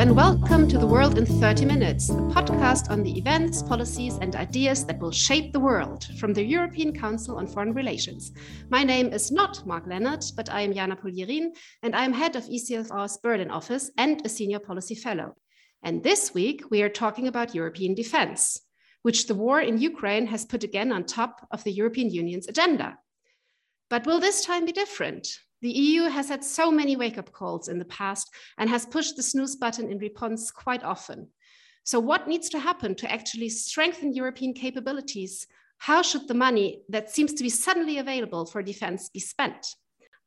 and welcome to The World in 30 Minutes, the podcast on the events, policies, and ideas that will shape the world from the European Council on Foreign Relations. My name is not Mark Leonard, but I am Jana Puglierin, and I am head of ECFR's Berlin office and a senior policy fellow. And this week, we are talking about European defense, which the war in Ukraine has put again on top of the European Union's agenda. But will this time be different? The EU has had so many wake up calls in the past and has pushed the snooze button in response quite often. So, what needs to happen to actually strengthen European capabilities? How should the money that seems to be suddenly available for defense be spent?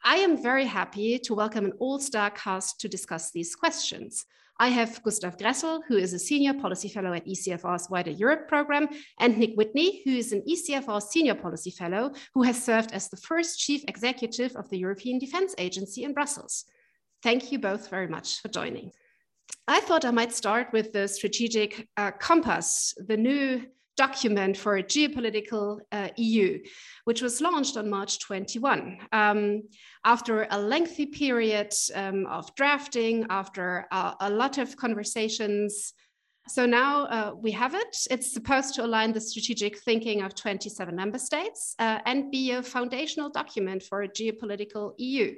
I am very happy to welcome an all star cast to discuss these questions. I have Gustav Gressel, who is a senior policy fellow at ECFR's Wider Europe program, and Nick Whitney, who is an ECFR senior policy fellow who has served as the first chief executive of the European Defence Agency in Brussels. Thank you both very much for joining. I thought I might start with the strategic uh, compass, the new document for a geopolitical uh, EU, which was launched on March 21. Um, after a lengthy period um, of drafting, after a, a, lot of conversations. So now uh, we have it. It's supposed to align the strategic thinking of 27 member states uh, and be a foundational document for a geopolitical EU.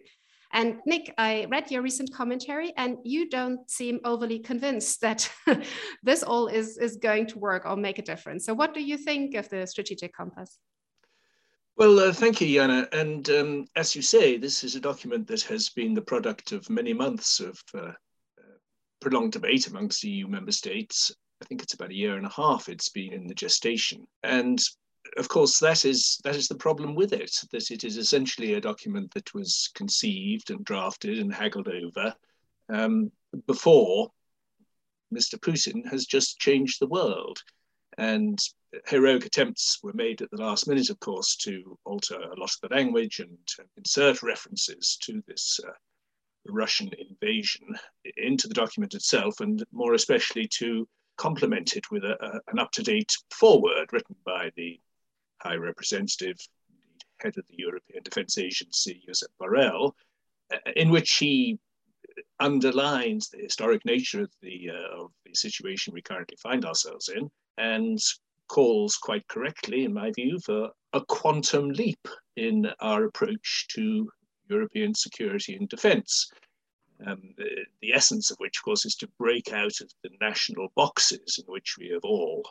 And Nick, I read your recent commentary, and you don't seem overly convinced that this all is, is going to work or make a difference. So, what do you think of the strategic compass? Well, uh, thank you, Jana. And um, as you say, this is a document that has been the product of many months of uh, uh prolonged debate amongst EU member states. I think it's about a year and a half it's been in the gestation. And of course, that is that is the problem with it. That it is essentially a document that was conceived and drafted and haggled over um, before Mr. Putin has just changed the world. And heroic attempts were made at the last minute, of course, to alter a lot of the language and insert references to this uh, Russian invasion into the document itself, and more especially to complement it with a, a, an up to date foreword written by the High Representative, head of the European Defence Agency, Josep Borrell, uh, in which he underlines the historic nature of the, uh, of the situation we currently find ourselves in and calls quite correctly, in my view, for a quantum leap in our approach to European security and defence. Um, the, the, essence of which, of course, is to break out of the national boxes in which we have all,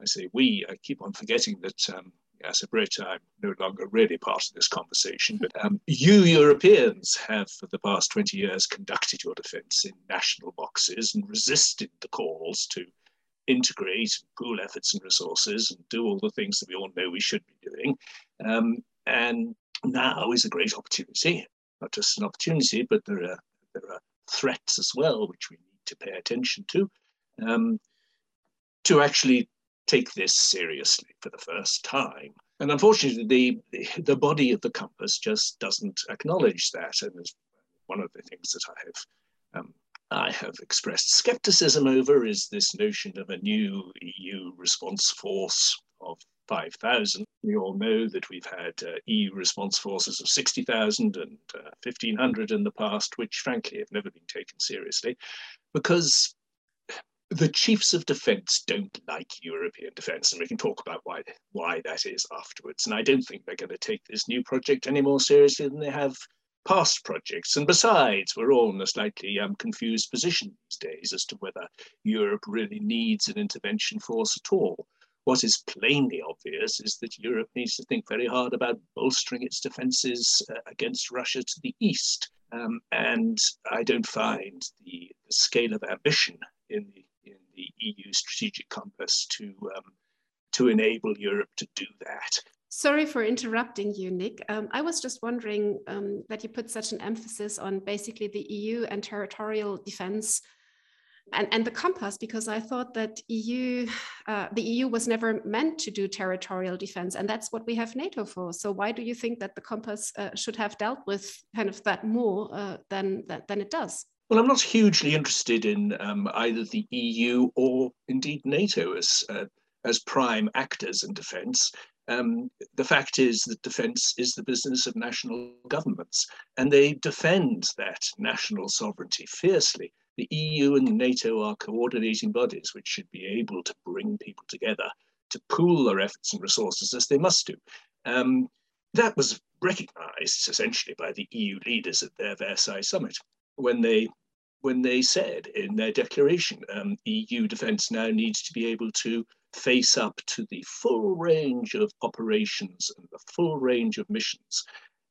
I say we, I keep on forgetting that um, as a Brit, I'm no longer really part of this conversation, but um, you Europeans have for the past 20 years conducted your defence in national boxes and resisted the calls to integrate, and pool efforts and resources, and do all the things that we all know we should be doing. Um, and now is a great opportunity, not just an opportunity, but there are, there are threats as well, which we need to pay attention to, um, to actually take this seriously for the first time. And unfortunately, the, the body of the compass just doesn't acknowledge that. And one of the things that I have um, I have expressed skepticism over is this notion of a new EU response force of 5,000. We all know that we've had uh, EU response forces of 60,000 and uh, 1,500 in the past, which frankly have never been taken seriously because the chiefs of defence don't like European defence, and we can talk about why why that is afterwards. And I don't think they're going to take this new project any more seriously than they have past projects. And besides, we're all in a slightly um, confused position these days as to whether Europe really needs an intervention force at all. What is plainly obvious is that Europe needs to think very hard about bolstering its defences uh, against Russia to the east. Um, and I don't find the, the scale of ambition in the the EU strategic compass to um, to enable Europe to do that. Sorry for interrupting you, Nick. Um, I was just wondering um, that you put such an emphasis on basically the EU and territorial defense and, and the compass, because I thought that EU, uh, the EU was never meant to do territorial defense, and that's what we have NATO for. So why do you think that the compass uh, should have dealt with kind of that more uh, than, than it does? Well, I'm not hugely interested in um, either the EU or indeed NATO as uh, as prime actors in defence. Um, the fact is that defence is the business of national governments, and they defend that national sovereignty fiercely. The EU and NATO are coordinating bodies which should be able to bring people together to pool their efforts and resources as they must do. Um, that was recognized essentially by the EU leaders at their Versailles summit when they when they said in their declaration um, EU defence now needs to be able to face up to the full range of operations and the full range of missions.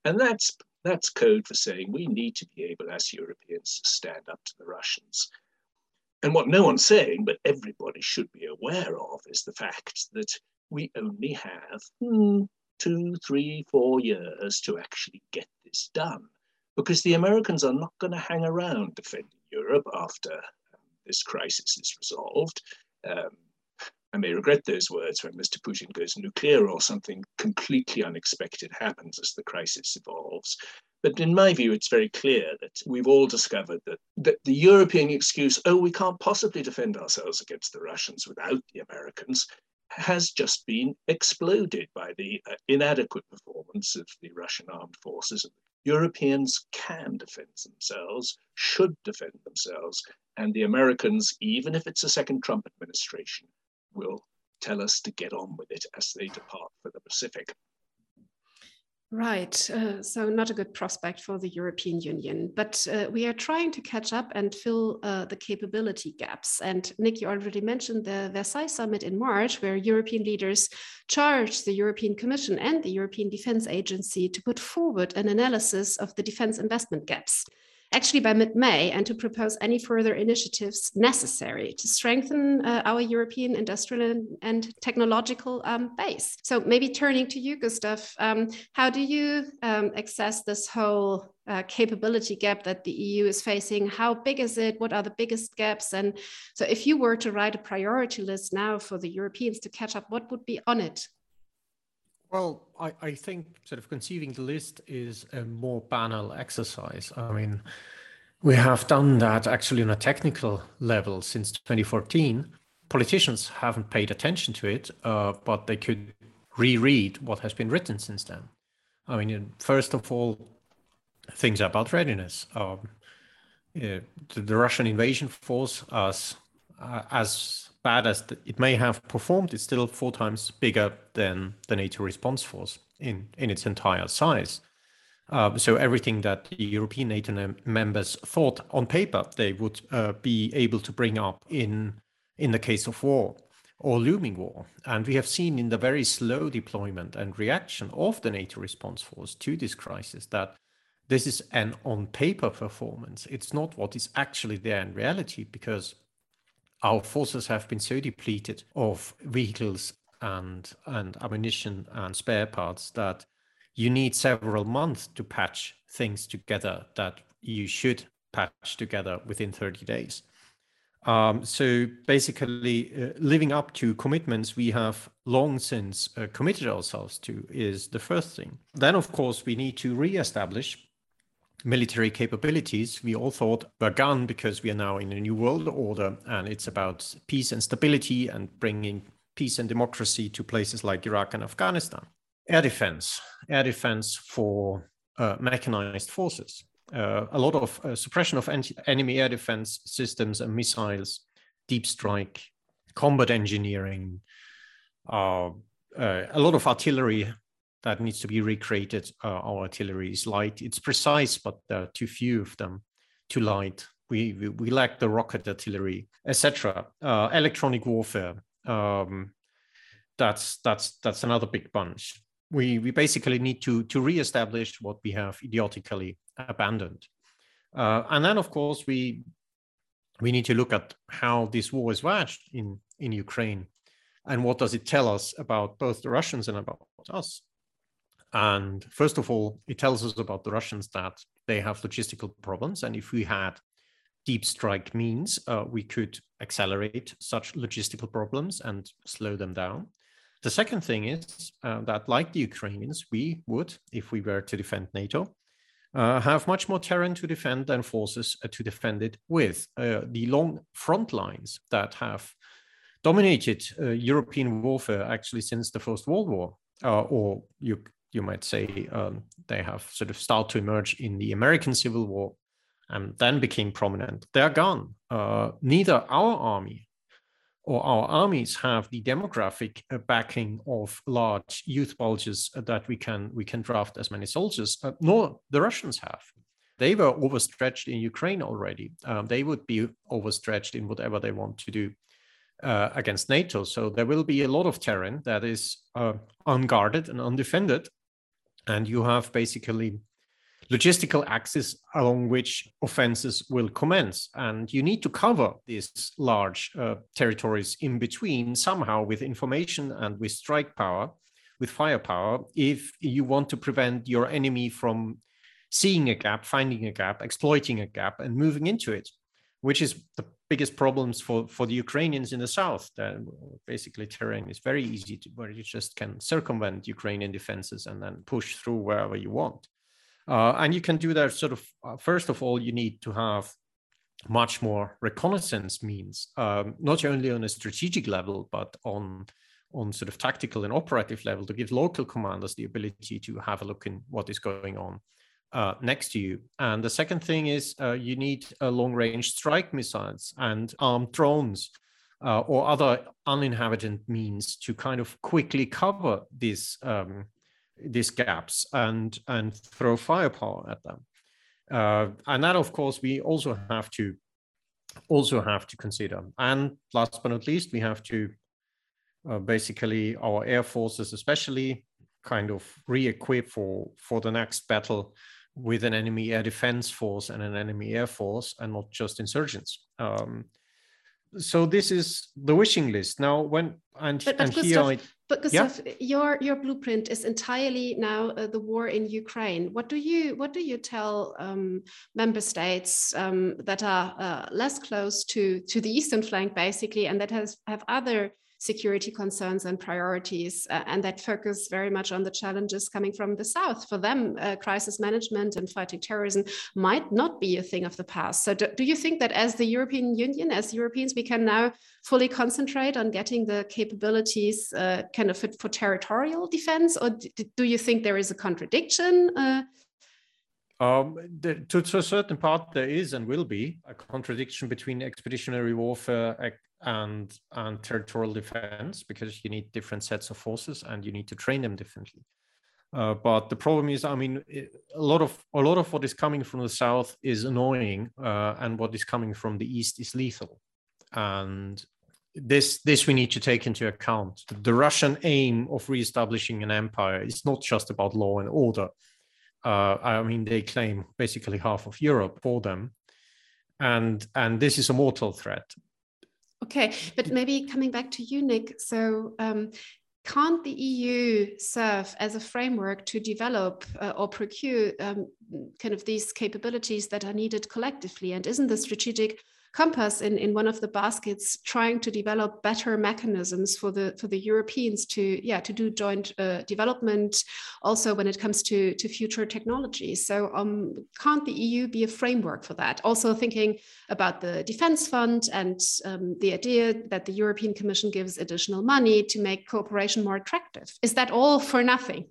And that's that's code for saying we need to be able as Europeans to stand up to the Russians. And what no one's saying, but everybody should be aware of, is the fact that we only have hmm, two, three, four years to actually get this done. Because the Americans are not going to hang around defending Europe after um, this crisis is resolved. Um, I may regret those words when Mr. Putin goes nuclear or something completely unexpected happens as the crisis evolves. But in my view, it's very clear that we've all discovered that, that the European excuse, oh, we can't possibly defend ourselves against the Russians without the Americans, has just been exploded by the uh, inadequate performance of the Russian armed forces Europeans can defend themselves, should defend themselves, and the Americans, even if it's a second Trump administration, will tell us to get on with it as they depart for the Pacific. Right. Uh, so, not a good prospect for the European Union. But uh, we are trying to catch up and fill uh, the capability gaps. And Nick, you already mentioned the Versailles summit in March, where European leaders charged the European Commission and the European Defense Agency to put forward an analysis of the defense investment gaps actually by mid-May and to propose any further initiatives necessary to strengthen uh, our European industrial and, and technological um, base. So maybe turning to you, Gustav, um, how do you um, access this whole uh, capability gap that the EU is facing? How big is it? What are the biggest gaps? And so if you were to write a priority list now for the Europeans to catch up, what would be on it? Well, I, I think sort of conceiving the list is a more banal exercise. I mean, we have done that actually on a technical level since 2014. Politicians haven't paid attention to it, uh, but they could reread what has been written since then. I mean, first of all, things about readiness. Um, yeah, the, the, Russian invasion force, as uh, as bad as it may have performed, it's still four times bigger than the NATO response force in, in its entire size. Uh, so everything that the European NATO members thought on paper they would uh, be able to bring up in in the case of war or looming war. And we have seen in the very slow deployment and reaction of the NATO response force to this crisis that this is an on paper performance. It's not what is actually there in reality because our forces have been so depleted of vehicles and and ammunition and spare parts that you need several months to patch things together that you should patch together within 30 days. Um, so basically, uh, living up to commitments we have long since uh, committed ourselves to is the first thing. Then, of course, we need to re-establish military capabilities we all thought were gone because we are now in a new world order and it's about peace and stability and bringing peace and democracy to places like Iraq and Afghanistan. Air defense, air defense for uh, mechanized forces. Uh, a lot of uh, suppression of enemy air defense systems and missiles, deep strike, combat engineering, uh, uh, a lot of artillery that needs to be recreated. Uh, our artillery is light. It's precise, but there are too few of them, too light. We, we, we lack the rocket artillery, etc. Uh, electronic warfare. Um, that's that's that's another big bunch. We we basically need to to reestablish what we have idiotically abandoned, uh, and then of course we we need to look at how this war is waged in in Ukraine, and what does it tell us about both the Russians and about us. And first of all, it tells us about the Russians that they have logistical problems. And if we had deep strike means, uh, we could accelerate such logistical problems and slow them down. The second thing is uh, that, like the Ukrainians, we would, if we were to defend NATO, uh, have much more terrain to defend and forces uh, to defend it with. Uh, the long front lines that have dominated uh, European warfare actually since the First World War, or you you might say um, they have sort of started to emerge in the American Civil War and then became prominent, they're gone. Uh, neither our army or our armies have the demographic uh, backing of large youth bulges that we can we can draft as many soldiers, uh, nor the Russians have. They were overstretched in Ukraine already. Um, they would be overstretched in whatever they want to do uh, against NATO. So there will be a lot of terrain that is uh, unguarded and undefended, and you have basically logistical axis along which offenses will commence. And you need to cover these large uh, territories in between somehow with information and with strike power, with firepower, if you want to prevent your enemy from seeing a gap, finding a gap, exploiting a gap, and moving into it, which is the biggest problems for, for the Ukrainians in the south. That basically terrain is very easy to where you just can circumvent Ukrainian defenses and then push through wherever you want. Uh, and you can do that sort of, uh, first of all, you need to have much more reconnaissance means, um, not only on a strategic level, but on on sort of tactical and operative level to give local commanders the ability to have a look in what is going on uh, next to you. And the second thing is uh, you need uh, long range strike missiles and armed drones uh, or other uninhabited means to kind of quickly cover these um, these gaps and and throw firepower at them. Uh, and that, of course, we also have to also have to consider. And last but not least, we have to uh, basically our air forces, especially, kind of re-equip for for the next battle with an enemy air defense force and an enemy air force, and not just insurgents. Um, so this is the wishing list now when and, but, but and Gustav, here I, but Gustav, yeah? your your blueprint is entirely now uh, the war in Ukraine. What do you what do you tell um, member states um, that are uh, less close to to the eastern flank, basically, and that has have other security concerns and priorities, uh, and that focus very much on the challenges coming from the South. For them, uh, crisis management and fighting terrorism might not be a thing of the past. So, do, do you think that as the European Union, as Europeans, we can now fully concentrate on getting the capabilities uh, kind of fit for territorial defense, or do you think there is a contradiction? Uh, um, the, to, to, a certain part, there is and will be a contradiction between expeditionary warfare and and territorial defense because you need different sets of forces and you need to train them differently. Uh, but the problem is, I mean, it, a lot of a lot of what is coming from the south is annoying, uh, and what is coming from the east is lethal, and this this we need to take into account. The Russian aim of reestablishing an empire is not just about law and order. Uh, I mean, they claim basically half of Europe for them, and and this is a mortal threat. Okay, but maybe coming back to you, Nick. So, um, can't the EU serve as a framework to develop uh, or procure um, kind of these capabilities that are needed collectively? And isn't the strategic compass in, in one of the baskets trying to develop better mechanisms for the for the Europeans to yeah to do joint uh, development also when it comes to to future technology. So um, can't the EU be a framework for that? Also thinking about the defense fund and um, the idea that the European Commission gives additional money to make cooperation more attractive. Is that all for nothing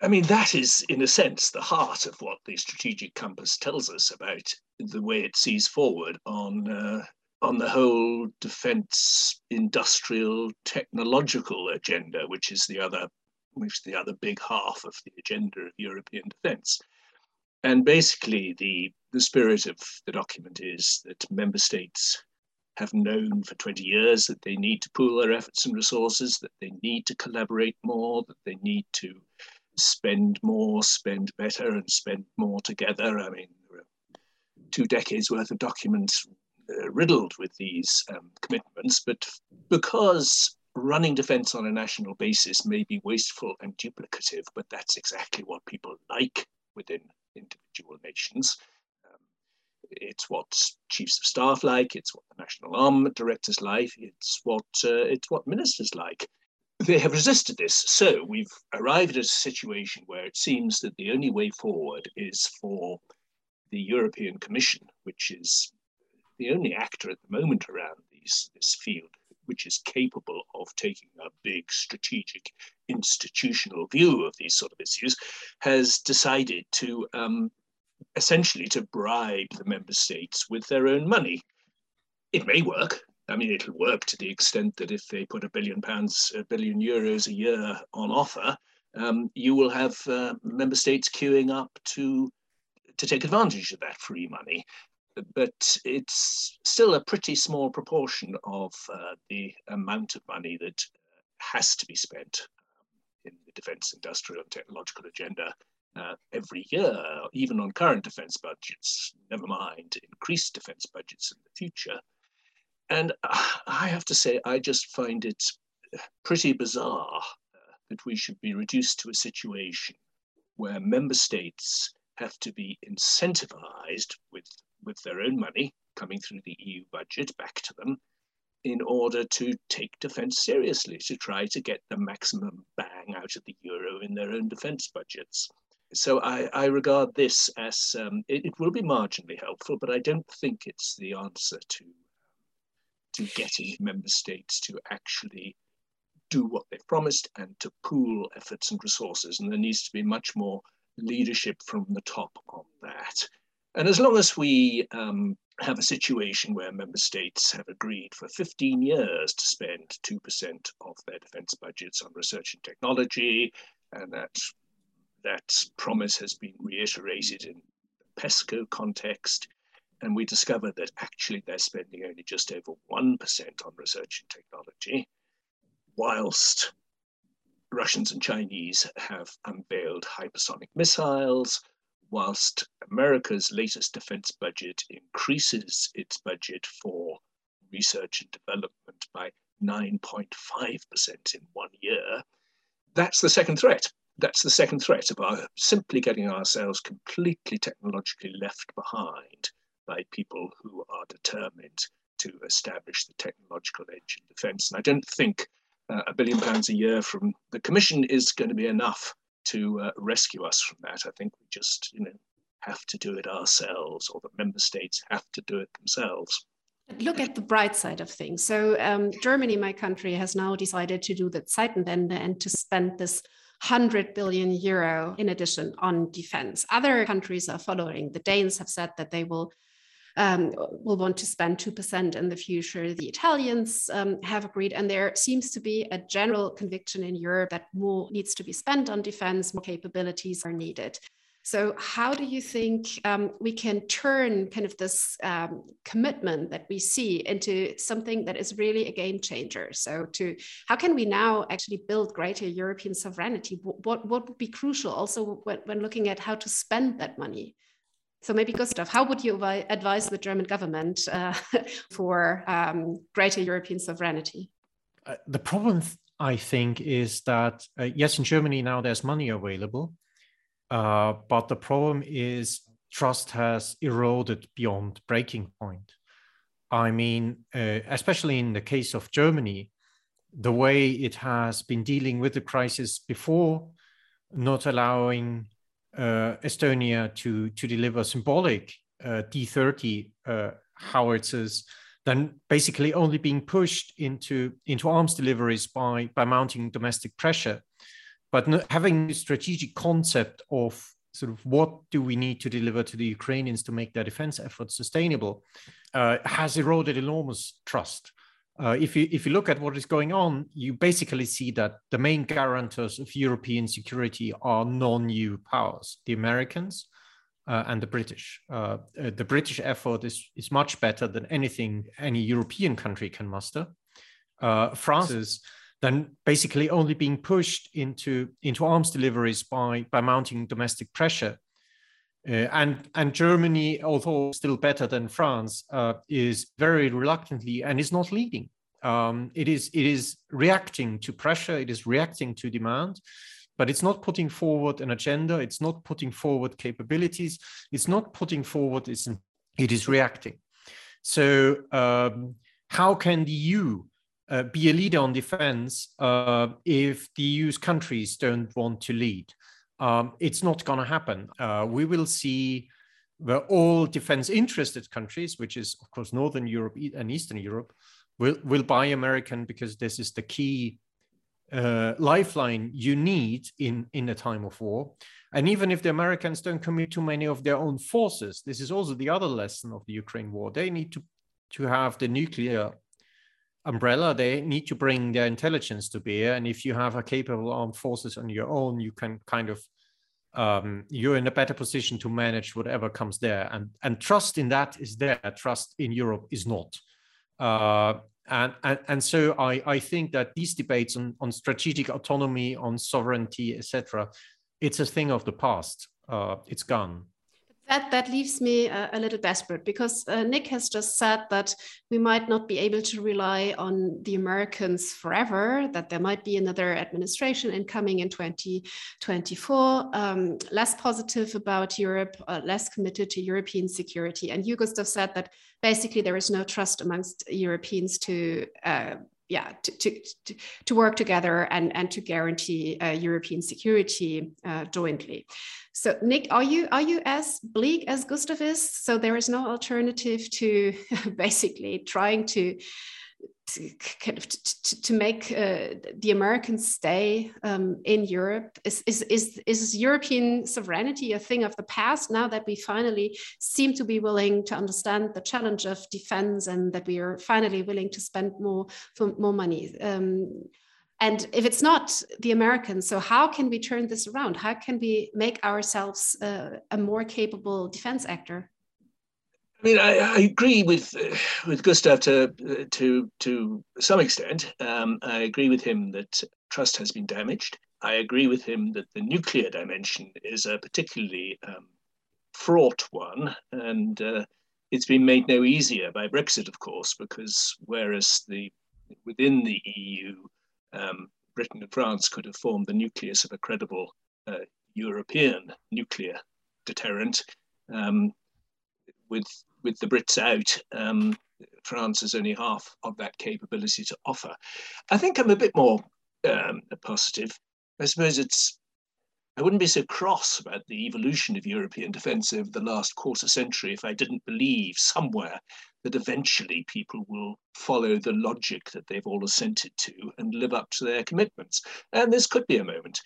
I mean, that is, in a sense, the heart of what the strategic compass tells us about the way it sees forward on uh, on the whole defence industrial technological agenda, which is the other which is the other big half of the agenda of European defence. And basically, the the spirit of the document is that member states have known for 20 years that they need to pool their efforts and resources, that they need to collaborate more, that they need to spend more, spend better, and spend more together. I mean, two decades worth of documents uh, riddled with these um, commitments, but because running defense on a national basis may be wasteful and duplicative, but that's exactly what people like within individual nations. Um, it's what chiefs of staff like. It's what the national armament directors like. It's what uh, it's what ministers like they have resisted this. So we've arrived at a situation where it seems that the only way forward is for the European Commission, which is the only actor at the moment around these, this field, which is capable of taking a big strategic institutional view of these sort of issues, has decided to um, essentially to bribe the member states with their own money. It may work. I mean, it'll work to the extent that if they put a billion pounds, a billion euros a year on offer, um, you will have uh, member states queuing up to to take advantage of that free money. But it's still a pretty small proportion of uh, the amount of money that has to be spent um, in the defence industrial and technological agenda uh, every year, even on current defence budgets, never mind increased defence budgets in the future. And I have to say, I just find it pretty bizarre uh, that we should be reduced to a situation where member states have to be incentivized with, with their own money coming through the EU budget back to them in order to take defense seriously, to try to get the maximum bang out of the euro in their own defense budgets. So I, I regard this as, um, it, it, will be marginally helpful, but I don't think it's the answer to, to getting member states to actually do what they've promised and to pool efforts and resources. And there needs to be much more leadership from the top on that. And as long as we um, have a situation where member states have agreed for 15 years to spend 2% of their defense budgets on research and technology, and that that promise has been reiterated in the PESCO context, and we discover that actually they're spending only just over 1% on research and technology, whilst Russians and Chinese have unveiled hypersonic missiles, whilst America's latest defense budget increases its budget for research and development by 9.5% in one year. That's the second threat. That's the second threat of our simply getting ourselves completely technologically left behind by people who are determined to establish the technological edge in defense. And I don't think uh, a billion pounds a year from the Commission is going to be enough to uh, rescue us from that. I think we just, you know, have to do it ourselves, or the member states have to do it themselves. Look at the bright side of things. So um, Germany, my country, has now decided to do the Zeitenwende and to spend this 100 billion euro in addition on defense. Other countries are following. The Danes have said that they will um, will want to spend 2% in the future. The Italians um, have agreed, and there seems to be a general conviction in Europe that more needs to be spent on defense, more capabilities are needed. So, how do you think um, we can turn kind of this um, commitment that we see into something that is really a game changer? So, to how can we now actually build greater European sovereignty? What what would be crucial also when, when looking at how to spend that money? So maybe Gustav, how would you advise the German government uh, for um, greater European sovereignty? Uh, the problem, I think, is that uh, yes, in Germany now there's money available, uh, but the problem is trust has eroded beyond breaking point. I mean, uh, especially in the case of Germany, the way it has been dealing with the crisis before, not allowing Estonia to to deliver symbolic uh, D30 uh, howitzers, then basically only being pushed into into arms deliveries by by mounting domestic pressure, but having a strategic concept of sort of what do we need to deliver to the Ukrainians to make their defense efforts sustainable uh, has eroded enormous trust. Uh, if you if you look at what is going on, you basically see that the main guarantors of European security are non-EU powers: the Americans uh, and the British. Uh, uh the British effort is is much better than anything any European country can muster. Uh, France is then basically only being pushed into into arms deliveries by by mounting domestic pressure. Uh, and and Germany, although still better than France, uh, is very reluctantly and is not leading. Um, it is it is reacting to pressure. It is reacting to demand, but it's not putting forward an agenda. It's not putting forward capabilities. It's not putting forward. It's it is reacting. So um, how can the EU uh, be a leader on defense uh, if the EU's countries don't want to lead? Um, it's not going to happen. Uh, we will see where all defense interested countries, which is of course Northern Europe and Eastern Europe, will, will buy American because this is the key uh, lifeline you need in, in a time of war. And even if the Americans don't commit too many of their own forces, this is also the other lesson of the Ukraine war. They need to, to have the nuclear umbrella, they need to bring their intelligence to bear. And if you have a capable armed forces on your own, you can kind of um, you're in a better position to manage whatever comes there. And and trust in that is there. Trust in Europe is not. Uh, and, and and so I I think that these debates on on strategic autonomy, on sovereignty, etc., it's a thing of the past. Uh, it's gone. That, that leaves me a, a little desperate because uh, Nick has just said that we might not be able to rely on the Americans forever, that there might be another administration incoming in 2024, um, less positive about Europe, uh, less committed to European security. And you, Gustav, said that basically there is no trust amongst Europeans to uh, yeah, to, to, to, work together and, and to guarantee uh, European security uh, jointly. So, Nick, are you are you as bleak as Gustav is? So there is no alternative to basically trying to to kind of to, to make uh, the Americans stay um, in Europe? Is, is, is, is European sovereignty a thing of the past now that we finally seem to be willing to understand the challenge of defense and that we are finally willing to spend more for more money? Um, and if it's not the Americans, so how can we turn this around? How can we make ourselves uh, a more capable defense actor? I mean, I, I agree with with Gustav to to to some extent. Um, I agree with him that trust has been damaged. I agree with him that the nuclear dimension is a particularly um, fraught one, and uh, it's been made no easier by Brexit, of course, because whereas the within the EU, um, Britain and France could have formed the nucleus of a credible uh, European nuclear deterrent. Um, with with the Brits out, um, France has only half of that capability to offer. I think I'm a bit more um, positive. I suppose it's, I wouldn't be so cross about the evolution of European defence over the last quarter century if I didn't believe somewhere that eventually people will follow the logic that they've all assented to and live up to their commitments. And this could be a moment.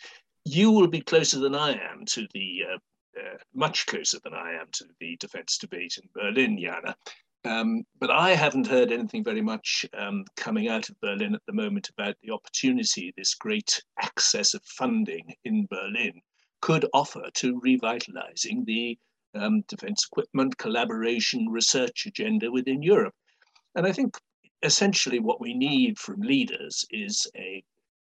You will be closer than I am to the uh, uh, much closer than I am to the defence debate in Berlin, Jana. Um, but I haven't heard anything very much um, coming out of Berlin at the moment about the opportunity this great access of funding in Berlin could offer to revitalizing the um, defense equipment, collaboration, research agenda within Europe. And I think essentially what we need from leaders is a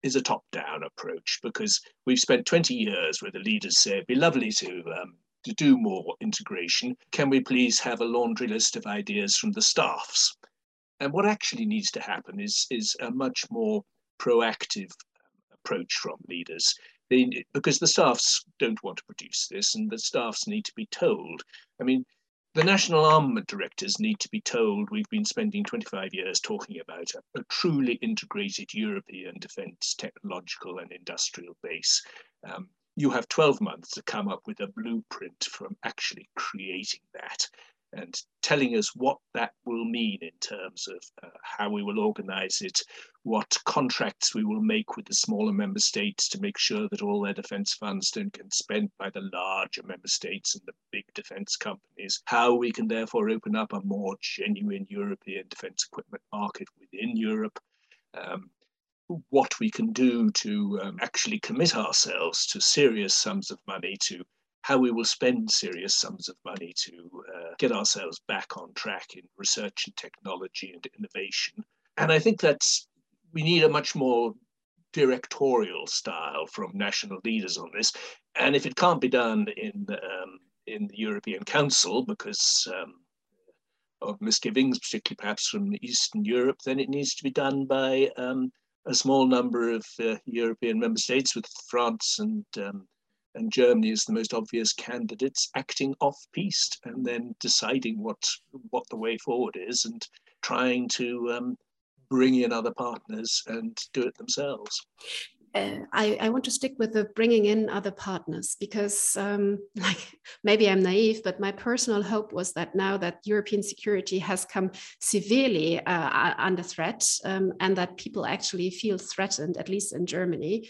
is a top-down approach because we've spent 20 years where the leaders say it'd be lovely to um, to do more integration. Can we please have a laundry list of ideas from the staffs? And what actually needs to happen is is a much more proactive approach from leaders. They, because the staffs don't want to produce this, and the staffs need to be told. I mean, the national armament directors need to be told we've been spending 25 years talking about a, a truly integrated European defence technological and industrial base. Um, you have 12 months to come up with a blueprint from actually creating that and telling us what that will mean in terms of uh, how we will organize it, what contracts we will make with the smaller member states to make sure that all their defense funds don't get spent by the larger member states and the big defense companies, how we can therefore open up a more genuine European defense equipment market within Europe. Um, what we can do to um, actually commit ourselves to serious sums of money to how we will spend serious sums of money to uh, get ourselves back on track in research and technology and innovation. And I think that's, we need a much more directorial style from national leaders on this. And if it can't be done in, um, in the European Council, because um, of misgivings, particularly perhaps from Eastern Europe, then it needs to be done by um, a small number of uh, European member states, with France and um, and Germany is the most obvious candidates acting off piste and then deciding what what the way forward is and trying to um, bring in other partners and do it themselves. Uh, I, I, want to stick with the bringing in other partners because, um, like, maybe I'm naive, but my personal hope was that now that European security has come severely uh, under threat um, and that people actually feel threatened, at least in Germany,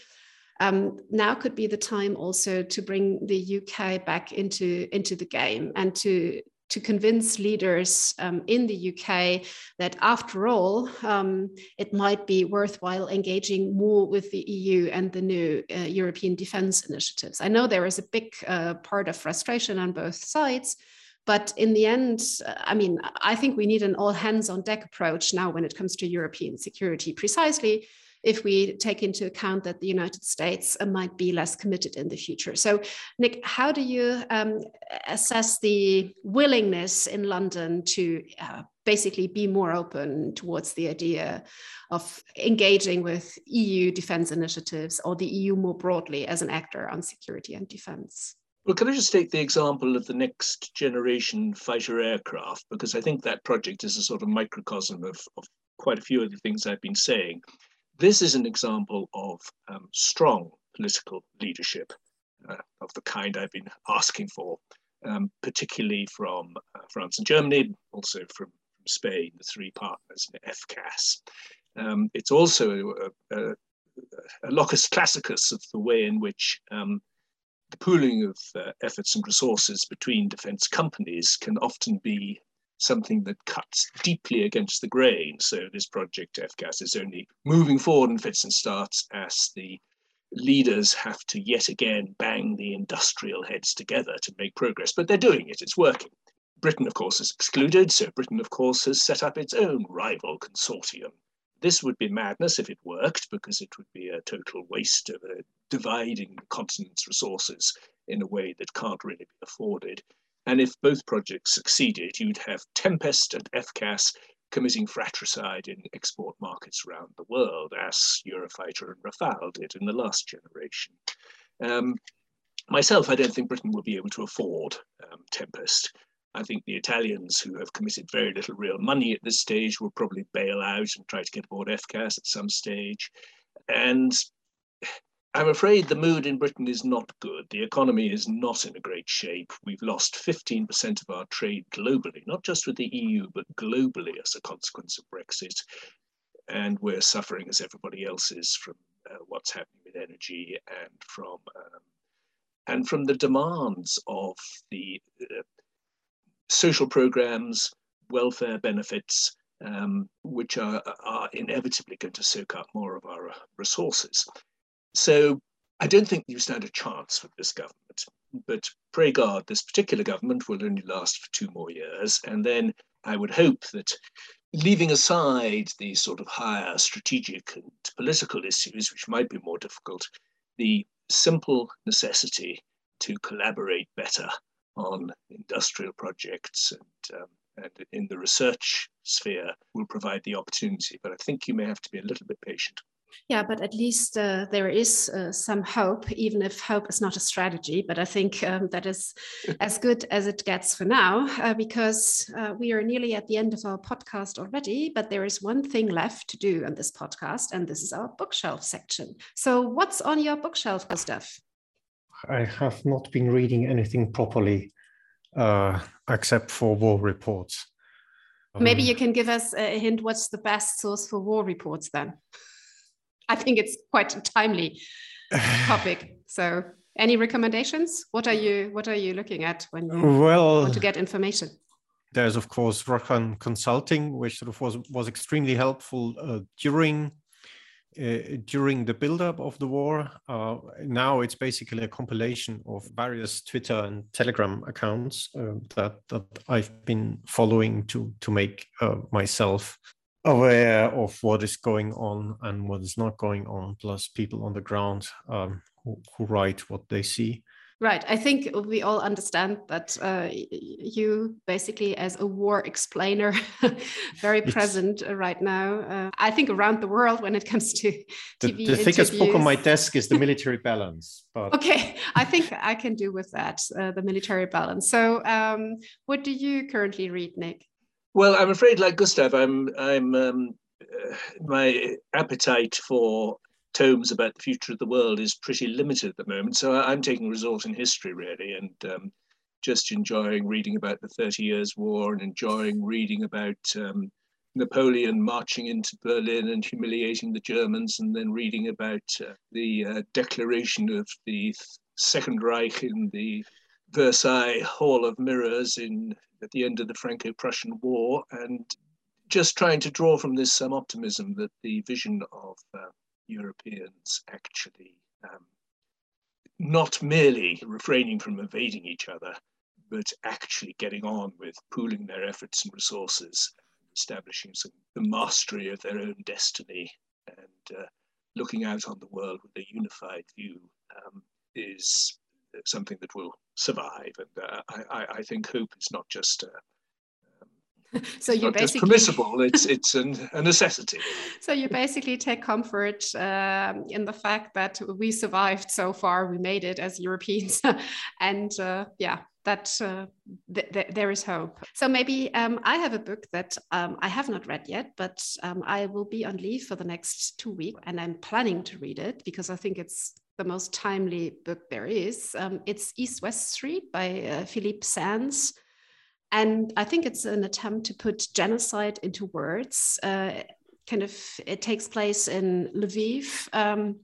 um, now could be the time also to bring the UK back into, into the game and to to convince leaders um, in the UK that after all, um, it might be worthwhile engaging more with the EU and the new uh, European defense initiatives. I know there is a big uh, part of frustration on both sides. But in the end, I mean, I think we need an all hands on deck approach now when it comes to European security, precisely if we take into account that the United States uh, might be less committed in the future. So, Nick, how do you um, assess the willingness in London to uh, basically be more open towards the idea of engaging with EU defense initiatives or the EU more broadly as an actor on security and defense? Well, can I just take the example of the next generation fighter aircraft? Because I think that project is a sort of microcosm of, of quite a few of the things I've been saying. This is an example of um, strong political leadership uh, of the kind I've been asking for, um, particularly from uh, France and Germany, also from, Spain, the three partners in FCAS. Um, it's also a, a, a, locus classicus of the way in which um, the pooling of uh, efforts and resources between defense companies can often be something that cuts deeply against the grain. So this project FCAS is only moving forward in fits and starts as the leaders have to yet again bang the industrial heads together to make progress. But they're doing it, it's working. Britain, of course, is excluded. So Britain, of course, has set up its own rival consortium. This would be madness if it worked, because it would be a total waste of dividing the continent's resources in a way that can't really be afforded. And if both projects succeeded, you'd have Tempest and FCAS committing fratricide in export markets around the world, as Eurofighter and Rafale did in the last generation. Um, myself, I don't think Britain will be able to afford um, Tempest. I think the Italians, who have committed very little real money at this stage, will probably bail out and try to get aboard FCAS at some stage. And I'm afraid the mood in Britain is not good. The economy is not in a great shape. We've lost 15% of our trade globally, not just with the EU, but globally as a consequence of Brexit. And we're suffering, as everybody else is, from uh, what's happening with energy and from um, and from the demands of the uh, social programs, welfare benefits, um, which are, are inevitably going to soak up more of our resources. So I don't think you stand a chance with this government. But pray God, this particular government will only last for two more years. And then I would hope that leaving aside these sort of higher strategic and political issues, which might be more difficult, the simple necessity to collaborate better on industrial projects and, um, and in the research sphere will provide the opportunity. But I think you may have to be a little bit patient. Yeah, but at least uh, there is uh, some hope, even if hope is not a strategy. But I think um, that is as good as it gets for now, uh, because uh, we are nearly at the end of our podcast already. But there is one thing left to do on this podcast, and this is our bookshelf section. So, what's on your bookshelf, Gustav? I have not been reading anything properly uh, except for war reports. Maybe um, you can give us a hint what's the best source for war reports then? I think it's quite a timely topic. So, any recommendations? What are you What are you looking at when you well, want to get information? There's of course Rochan Consulting, which sort of was was extremely helpful uh, during uh, during the buildup of the war. Uh, now it's basically a compilation of various Twitter and Telegram accounts uh, that that I've been following to to make uh, myself aware of what is going on and what is not going on, plus people on the ground um, who, who, write what they see. Right. I think we all understand that uh, you basically, as a war explainer, very present uh, right now. Uh, I think around the world when it comes to the, TV. The thickest book on my desk is the military balance. But... Okay, I think I can do with that, uh, the military balance. So, um, what do you currently read, Nick? Well, I'm afraid, like Gustav, I'm I'm um, uh, my appetite for tomes about the future of the world is pretty limited at the moment. So I'm taking resort in history really, and um, just enjoying reading about the Thirty Years' War and enjoying reading about um, Napoleon marching into Berlin and humiliating the Germans, and then reading about uh, the uh, declaration of the Second Reich in the Versailles Hall of Mirrors in at the end of the Franco-Prussian War, and just trying to draw from this some optimism that the vision of uh, Europeans actually um, not merely refraining from invading each other, but actually getting on with pooling their efforts and resources, establishing some, the mastery of their own destiny, and uh, looking out on the world with a unified view um, is something that will survive. And uh, I, I, think hope is not just uh, so you basically permissible it's it's an, a necessity. So you basically take comfort uh, in the fact that we survived so far we made it as europeans. And uh, yeah that uh, th- th- there is hope. So maybe um, i have a book that um, i have not read yet but um, i will be on leave for the next two weeks and i'm planning to read it because i think it's the most timely book there is um, it's east west street by uh, philippe sands and I think it's an attempt to put genocide into words. Uh, kind of, it takes place in Lviv. Um,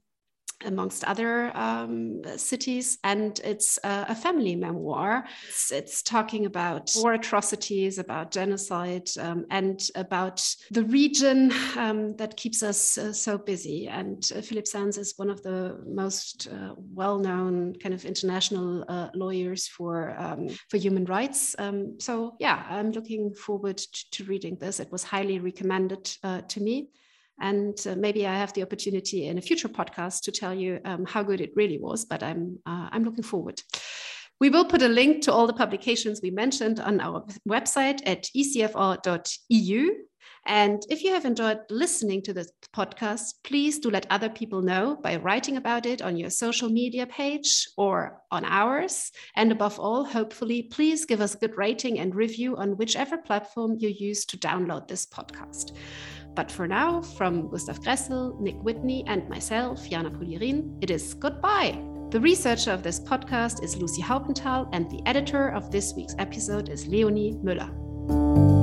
amongst other um, cities. And it's a family memoir. It's, it's, talking about war atrocities, about genocide, um, and about the region um, that keeps us uh, so busy. And uh, Philippe Sands is one of the most uh, well-known kind of international uh, lawyers for um, for human rights. Um, so yeah, I'm looking forward to, to, reading this. It was highly recommended uh, to me. And uh, maybe I have the opportunity in a future podcast to tell you um, how good it really was, but I'm, uh, I'm looking forward. We will put a link to all the publications we mentioned on our website at ecfr.eu. And if you have enjoyed listening to this podcast, please do let other people know by writing about it on your social media page or on ours. And above all, hopefully, please give us a good rating and review on whichever platform you use to download this podcast. But for now, from Gustav Gressel, Nick Witney, and myself, Jana Puglierin, it is goodbye. The researcher of this podcast is Lucy Haupenthal, and the editor of this week's episode is Leonie Müller.